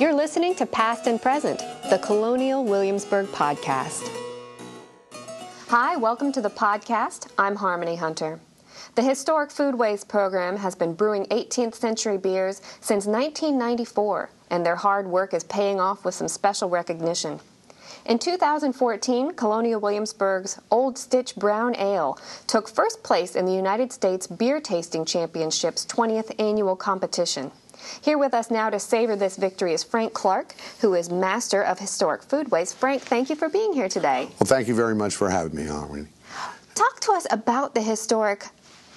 You're listening to Past and Present, the Colonial Williamsburg podcast. Hi, welcome to the podcast. I'm Harmony Hunter. The Historic Foodways program has been brewing 18th century beers since 1994, and their hard work is paying off with some special recognition. In 2014, Colonial Williamsburg's Old Stitch Brown Ale took first place in the United States Beer Tasting Championships 20th annual competition. Here with us now to savor this victory is Frank Clark, who is Master of Historic Foodways. Frank, thank you for being here today. Well, thank you very much for having me, Harmony. Talk to us about the historic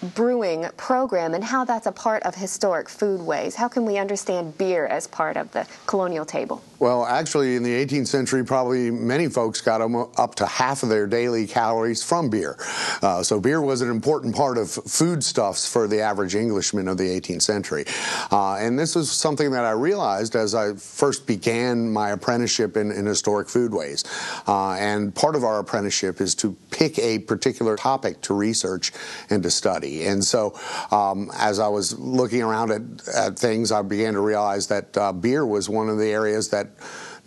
brewing program and how that's a part of historic foodways. How can we understand beer as part of the colonial table? Well, actually, in the 18th century, probably many folks got up to half of their daily calories from beer. Uh, so, beer was an important part of foodstuffs for the average Englishman of the 18th century. Uh, and this was something that I realized as I first began my apprenticeship in, in historic foodways. Uh, and part of our apprenticeship is to pick a particular topic to research and to study. And so, um, as I was looking around at, at, things, I began to realize that uh, beer was one of the areas that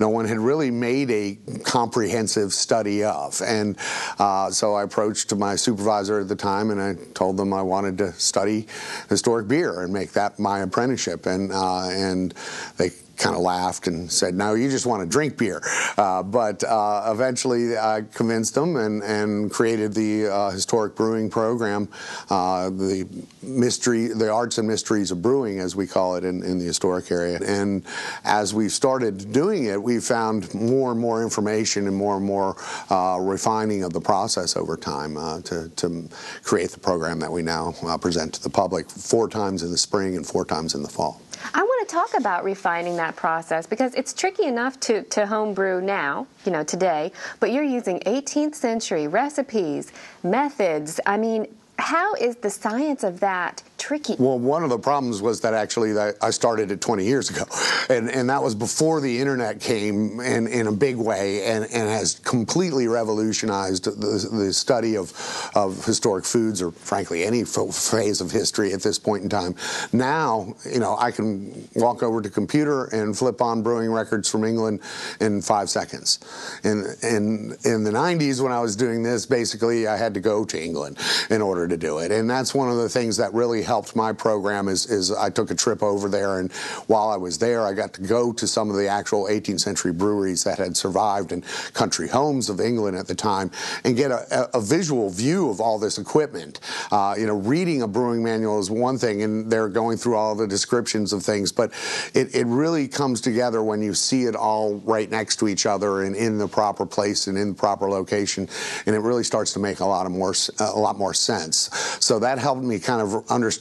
no one had really made a comprehensive study of. And uh, so I approached my supervisor at the time and I told them I wanted to study historic beer and make that my apprenticeship. And, uh, and they kind of laughed and said, "No, you just want to drink beer." Uh, but uh, eventually, I convinced them and, and created the uh, historic brewing program, uh, the mystery, the arts and mysteries of brewing, as we call it in, in the historic area. And as we started doing it, we found more and more information and more and more uh, refining of the process over time uh, to, to create the program that we now present to the public four times in the spring and four times in the fall. I talk about refining that process because it's tricky enough to, to homebrew now, you know, today, but you're using 18th century recipes, methods. I mean, how is the science of that tricky? Well, one of the problems was that actually I started it 20 years ago, and and that was before the internet came in, in a big way and, and has completely revolutionized the, the study of of historic foods or frankly any phase of history at this point in time. Now, you know, I can walk over to computer and flip on brewing records from England in five seconds. In in in the 90s when I was doing this, basically I had to go to England in order to do it. And that's one of the things that really helped my program is, is I took a trip over there and while I was there I got to go to some of the actual 18th century breweries that had survived in country homes of England at the time and get a, a visual view of all this equipment. Uh, you know, reading a brewing manual is one thing and they're going through all the descriptions of things, but it, it really comes together when you see it all right next to each other and in the proper place and in the proper location, and it really starts to make a lot of more a lot more sense. So that helped me kind of understand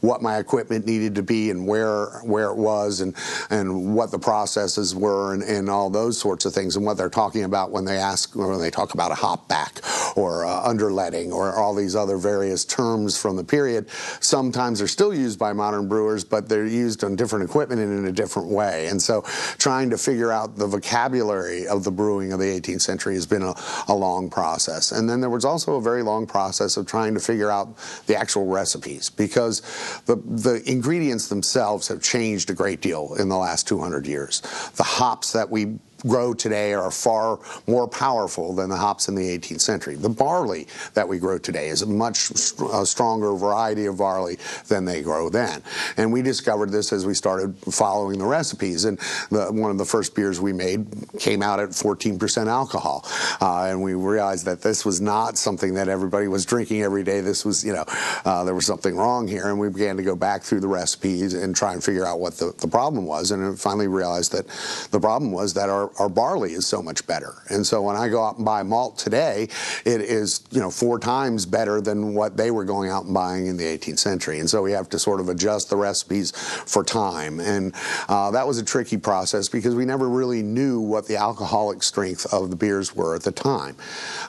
what my equipment needed to be and where where it was and and what the processes were and, and all those sorts of things and what they're talking about when they ask when they talk about a hop back or uh, underletting or all these other various terms from the period. Sometimes they're still used by modern brewers, but they're used on different equipment and in a different way. And so trying to figure out the vocabulary of the brewing of the 18th century has been a, a long process. And then there was also a very long process of trying to figure out the actual recipes because the, the ingredients themselves have changed a great deal in the last 200 years. The hops that we grow today are far more powerful than the hops in the 18th century. The barley that we grow today is a much a stronger variety of barley than they grow then. And we discovered this as we started following the recipes. And the, one of the first beers we made came out at 14% alcohol. Uh, and we realized that this was not something that everybody was drinking every day. This was, you know, uh, there was something wrong here. And we began to go back through the recipes and try and figure out what the, the problem was. And finally realized that the problem was that our our, barley is so much better. And so when I go out and buy malt today, it is, you know, four times better than what they were going out and buying in the 18th century. And so we have to sort of adjust the recipes for time. And uh, that was a tricky process because we never really knew what the alcoholic strength of the beers were at the time.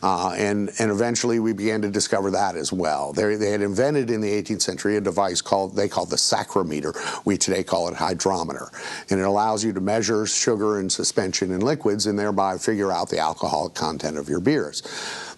Uh, and, and eventually we began to discover that as well. They, they had invented in the 18th century a device called, they called the saccharometer. We today call it hydrometer. And it allows you to measure sugar and suspension in liquids and thereby figure out the alcoholic content of your beers.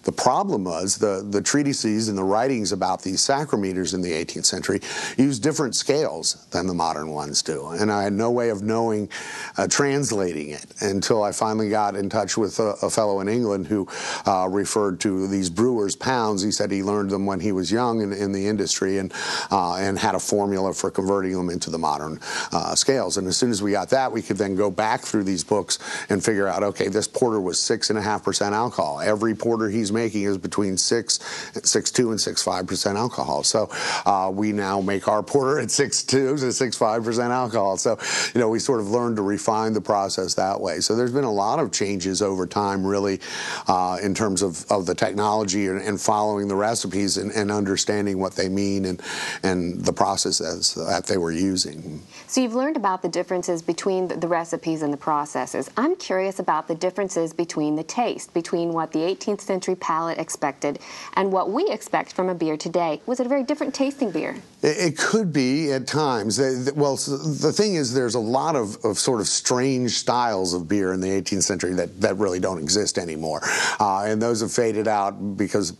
The problem was the, the treatises and the writings about these saccharometers in the 18th century used different scales than the modern ones do. And I had no way of knowing, uh, translating it until I finally got in touch with a, a fellow in England who uh, referred to these brewers' pounds. He said he learned them when he was young in, in the industry and, uh, and had a formula for converting them into the modern uh, scales. And as soon as we got that, we could then go back through these books and figure out, okay, this porter was six and a half percent alcohol. Every porter he's making is between six, six two and six five percent alcohol. So uh, we now make our porter at six two to six five percent alcohol. So you know we sort of learned to refine the process that way. So there's been a lot of changes over time, really, uh, in terms of, of the technology and, and following the recipes and, and, understanding what they mean and and the processes that they were using. So you've learned about the differences between the, the recipes and the processes. I'm curious about the differences between the taste, between what the 18th century palate expected and what we expect from a beer today. Was it a very different tasting beer? It, could be at times. Well, the thing is, there's a lot of, of sort of strange styles of beer in the 18th century that, that really don't exist anymore. Uh, and those have faded out because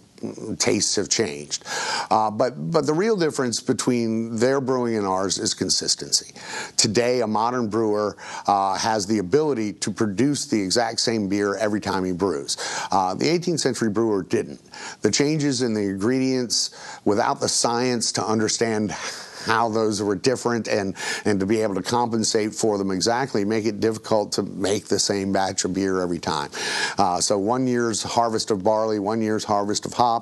tastes have changed. Uh, but but the real difference between their brewing and ours is consistency. Today, a modern brewer uh, has the ability to produce the exact same beer every time he brews. Uh, the 18th century brewer didn't. The changes in the ingredients, without the science to understand how those were different and, and to be able to compensate for them exactly make it difficult to make the same batch of beer every time. Uh, so one year's harvest of barley, one year's harvest of hops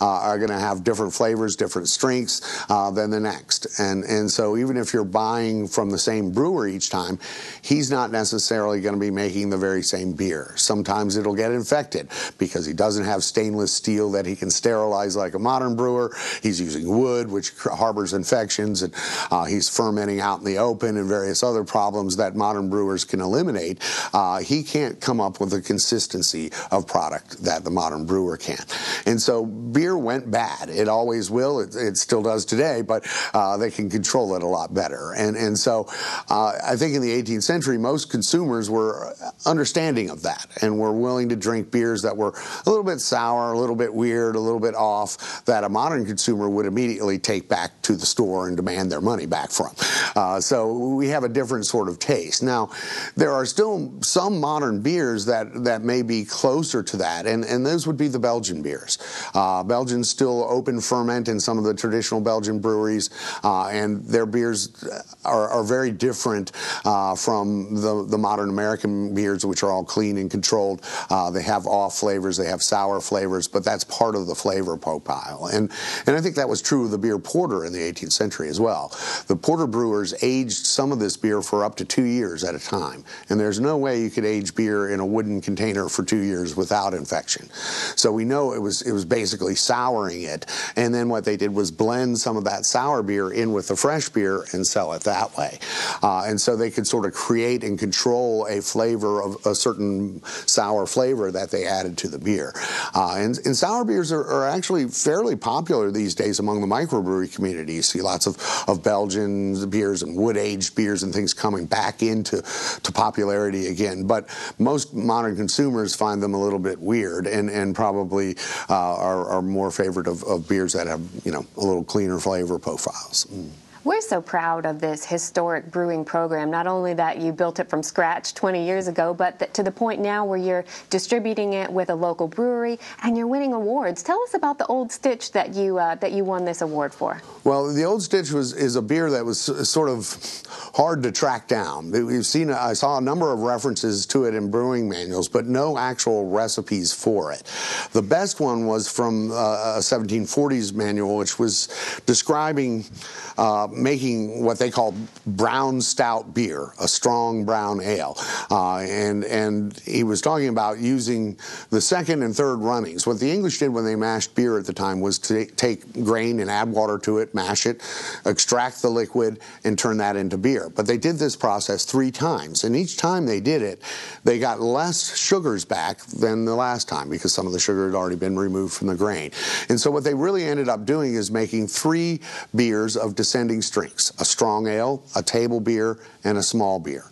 uh, are going to have different flavors, different strengths uh, than the next. And, and so even if you're buying from the same brewer each time, he's not necessarily going to be making the very same beer. Sometimes it'll get infected because he doesn't have stainless steel that he can sterilize like a modern brewer. He's using wood, which harbors infections, and uh, he's fermenting out in the open and various other problems that modern brewers can eliminate. Uh, he can't come up with the consistency of product that the modern brewer can. And beer went bad. It always will. It, it still does today, but uh, they can control it a lot better. And and so uh, I think in the 18th century, most consumers were understanding of that and were willing to drink beers that were a little bit sour, a little bit weird, a little bit off, that a modern consumer would immediately take back to the store and demand their money back from. Uh, so we have a different sort of taste. Now, there are still some modern beers that, that may be closer to that, and, and those would be the Belgian beers. Uh, Belgians still open ferment in some of the traditional Belgian breweries, uh, and their beers are, are very different uh, from the, the modern American beers, which are all clean and controlled. Uh, they have off flavors, they have sour flavors, but that's part of the flavor profile. And, and I think that was true of the beer porter in the 18th century as well. The porter brewers aged some of this beer for up to two years at a time, and there's no way you could age beer in a wooden container for two years without infection. So we know it was it was basically souring it, and then what they did was blend some of that sour beer in with the fresh beer and sell it that way. Uh, and so they could sort of create and control a flavor of a certain sour flavor that they added to the beer. Uh, and, and, sour beers are, are, actually fairly popular these days among the microbrewery community. You see lots of of Belgian beers and wood aged beers and things coming back into to popularity again. But most modern consumers find them a little bit weird and, and probably uh, are, are, more favorite of, of, beers that have you know a little cleaner flavor profiles. Mm. We're so proud of this historic brewing program, not only that you built it from scratch 20 years ago, but to the point now where you're distributing it with a local brewery and you're winning awards. Tell us about the Old Stitch that you uh, that you won this award for. Well, the Old Stitch was is a beer that was sort of hard to track down. We've seen I saw a number of references to it in brewing manuals, but no actual recipes for it. The best one was from uh, a 1740s manual, which was describing uh, making what they call brown stout beer, a strong brown ale. Uh, and, and he was talking about using the second and third runnings. What the English did when they mashed beer at the time was to take grain and add water to it, mash it, extract the liquid, and turn that into beer. But they did this process three times. And each time they did it, they got less sugars back than the last time because some of the sugar had already been removed from the grain. And so what they really ended up doing is making three beers of descending strengths a strong ale, a table beer, and a small beer.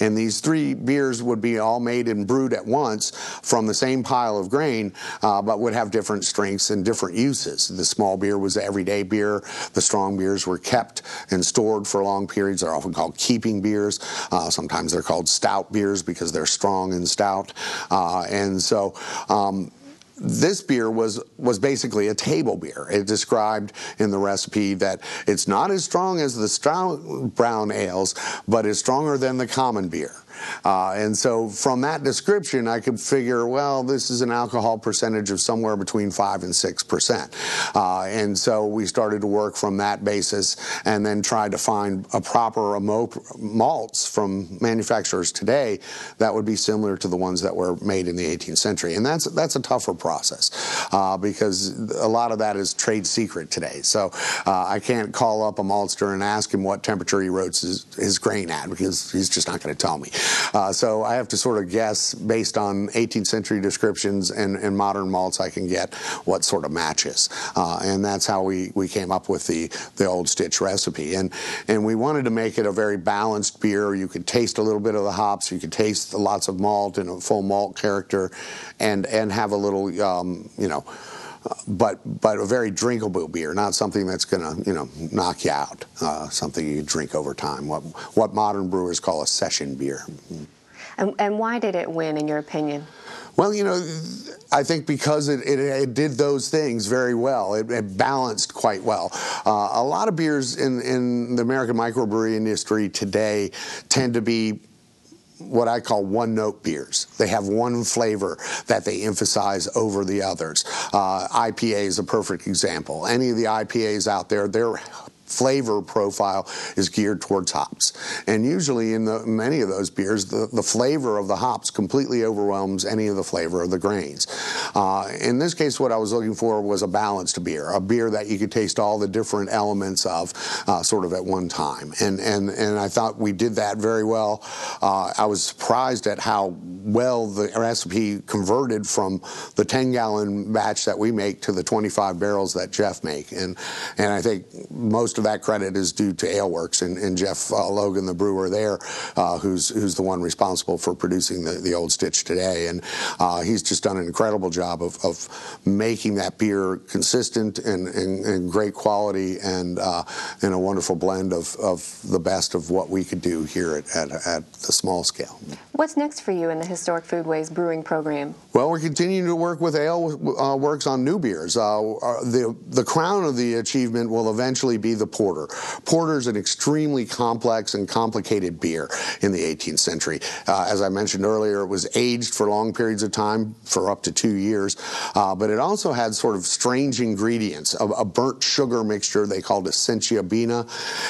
and these three beers would be all made and brewed at once from the same pile of grain, uh, but would have different strengths and different uses. The small beer was everyday beer. The strong beers were kept and stored for long periods. They're often called keeping beers. Uh, sometimes they're called stout beers because they're strong and stout. Uh, and so. Um, this beer was was basically a table beer. It described in the recipe that it's not as strong as the stout brown ales, but is stronger than the common beer. Uh, and so from that description, I could figure, well, this is an alcohol percentage of somewhere between 5 and 6%. Uh, and so we started to work from that basis and then tried to find a proper malts from manufacturers today that would be similar to the ones that were made in the 18th century. And that's, that's a tougher process uh, because a lot of that is trade secret today. So uh, I can't call up a maltster and ask him what temperature he roasts his, his grain at because he's just not going to tell me. Uh, so I have to sort of guess based on 18th century descriptions and, and modern malts I can get what sort of matches. Uh, and that's how we, we came up with the, the Old Stitch recipe. And, and we wanted to make it a very balanced beer. You could taste a little bit of the hops, you could taste lots of malt and a full malt character, and, and have a little, um, you know, but but a very drinkable beer, not something that's going to you know knock you out. Uh, something you drink over time. What what modern brewers call a session beer. And, and why did it win, in your opinion? Well, you know, I think because it, it, it did those things very well. It, it balanced quite well. Uh, a lot of beers in, in the American microbrewery industry today tend to be what I call one note beers. They have one flavor that they emphasize over the others. Uh, IPA is a perfect example. Any of the IPAs out there, they're flavor profile is geared towards hops. And usually in the, many of those beers, the, the flavor of the hops completely overwhelms any of the flavor of the grains. Uh, in this case, what I was looking for was a balanced beer, a beer that you could taste all the different elements of uh, sort of at one time. And, and, and I thought we did that very well. Uh, I was surprised at how well the recipe converted from the 10 gallon batch that we make to the 25 barrels that Jeff make. And, and I think most of that credit is due to AleWerks and, and Jeff uh, Logan, the brewer there, uh, who's who's the one responsible for producing the, the Old Stitch today. And uh, he's just done an incredible job of, of making that beer consistent and, and, and great quality and, uh, and a wonderful blend of, of the best of what we could do here at, at, at the small scale. What's next for you in the Historic Foodways Brewing Program? Well, we're continuing to work with Ale uh, Works on new beers. Uh, the, the crown of the achievement will eventually be the porter. Porter is an extremely complex and complicated beer in the 18th century. Uh, as I mentioned earlier, it was aged for long periods of time, for up to two years, uh, but it also had sort of strange ingredients, a, a burnt sugar mixture they called essentia bina,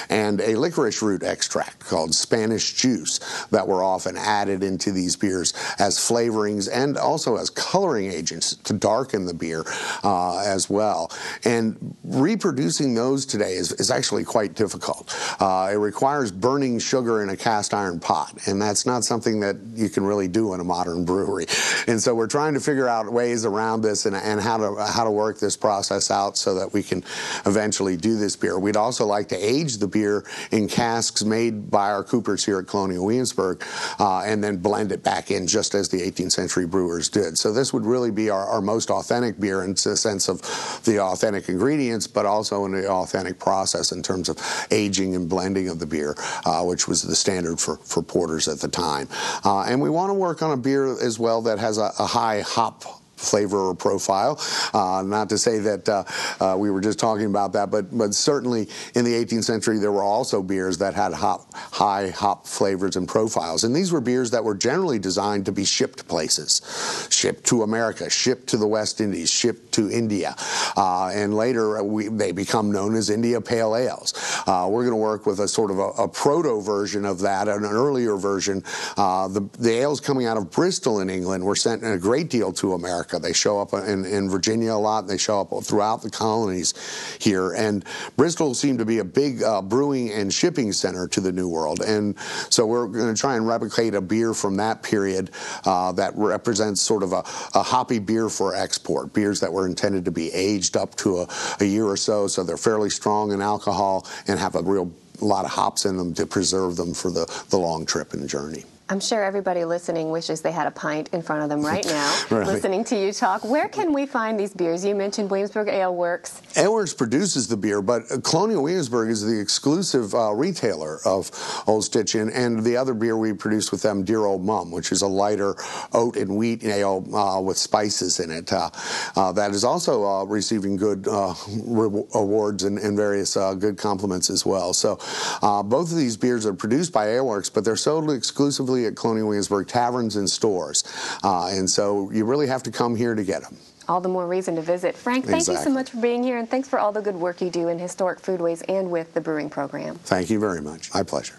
and a licorice root extract called Spanish juice that were often added into these beers as flavorings and also as coloring agents to darken the beer uh, as well. And reproducing those today is, is actually quite difficult. Uh, it requires burning sugar in a cast iron pot, and that's not something that you can really do in a modern brewery. And so we're trying to figure out ways around this and, and how to how to work this process out so that we can eventually do this beer. We'd also like to age the beer in casks made by our coopers here at Colonial Williamsburg, uh, and then blend it back in just as the 18th century brewers did. So this would really be our, our most authentic beer in the sense of the authentic ingredients, but also in the authentic process in terms of aging and blending of the beer, uh, which was the standard for, for porters at the time. Uh, and we want to work on a beer as well that has a, a high hop flavor or profile. Uh, not to say that uh, uh, we were just talking about that, but but certainly in the 18th century there were also beers that had hop, high hop flavors and profiles, and these were beers that were generally designed to be shipped places, shipped to America, shipped to the West Indies, shipped to India, uh, and later we, they become known as India Pale Ales. Uh, we're going to work with a sort of a, a, proto version of that, an earlier version. Uh, the, the ales coming out of Bristol in England were sent in a great deal to America. America. They show up in, in Virginia a lot. They show up throughout the colonies here. And Bristol seemed to be a big uh, brewing and shipping center to the New World. And so we're going to try and replicate a beer from that period uh, that represents sort of a, a, hoppy beer for export, beers that were intended to be aged up to a, a year or so, so they're fairly strong in alcohol and have a real lot of hops in them to preserve them for the, the long trip and journey. I'm sure everybody listening wishes they had a pint in front of them right now, listening to you talk. Where can we find these beers? You mentioned Williamsburg AleWerks. Ale Works produces the beer, but Colonial Williamsburg is the exclusive uh, retailer of Old Stitch and, and the other beer we produce with them, Dear Old Mum, which is a lighter oat and wheat ale uh, with spices in it. Uh, uh, that is also uh, receiving good uh, re- awards and, and various uh, good compliments as well. So uh, both of these beers are produced by AleWerks, but they're sold exclusively at Colonial Williamsburg taverns and stores. Uh, and so you really have to come here to get them. All the more reason to visit. Frank, thank you so much for being here, and thanks for all the good work you do in historic foodways and with the brewing program. Thank you very much. My pleasure.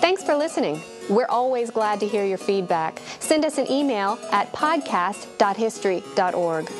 Thanks for listening. We're always glad to hear your feedback. Send us an email at podcast.history.org.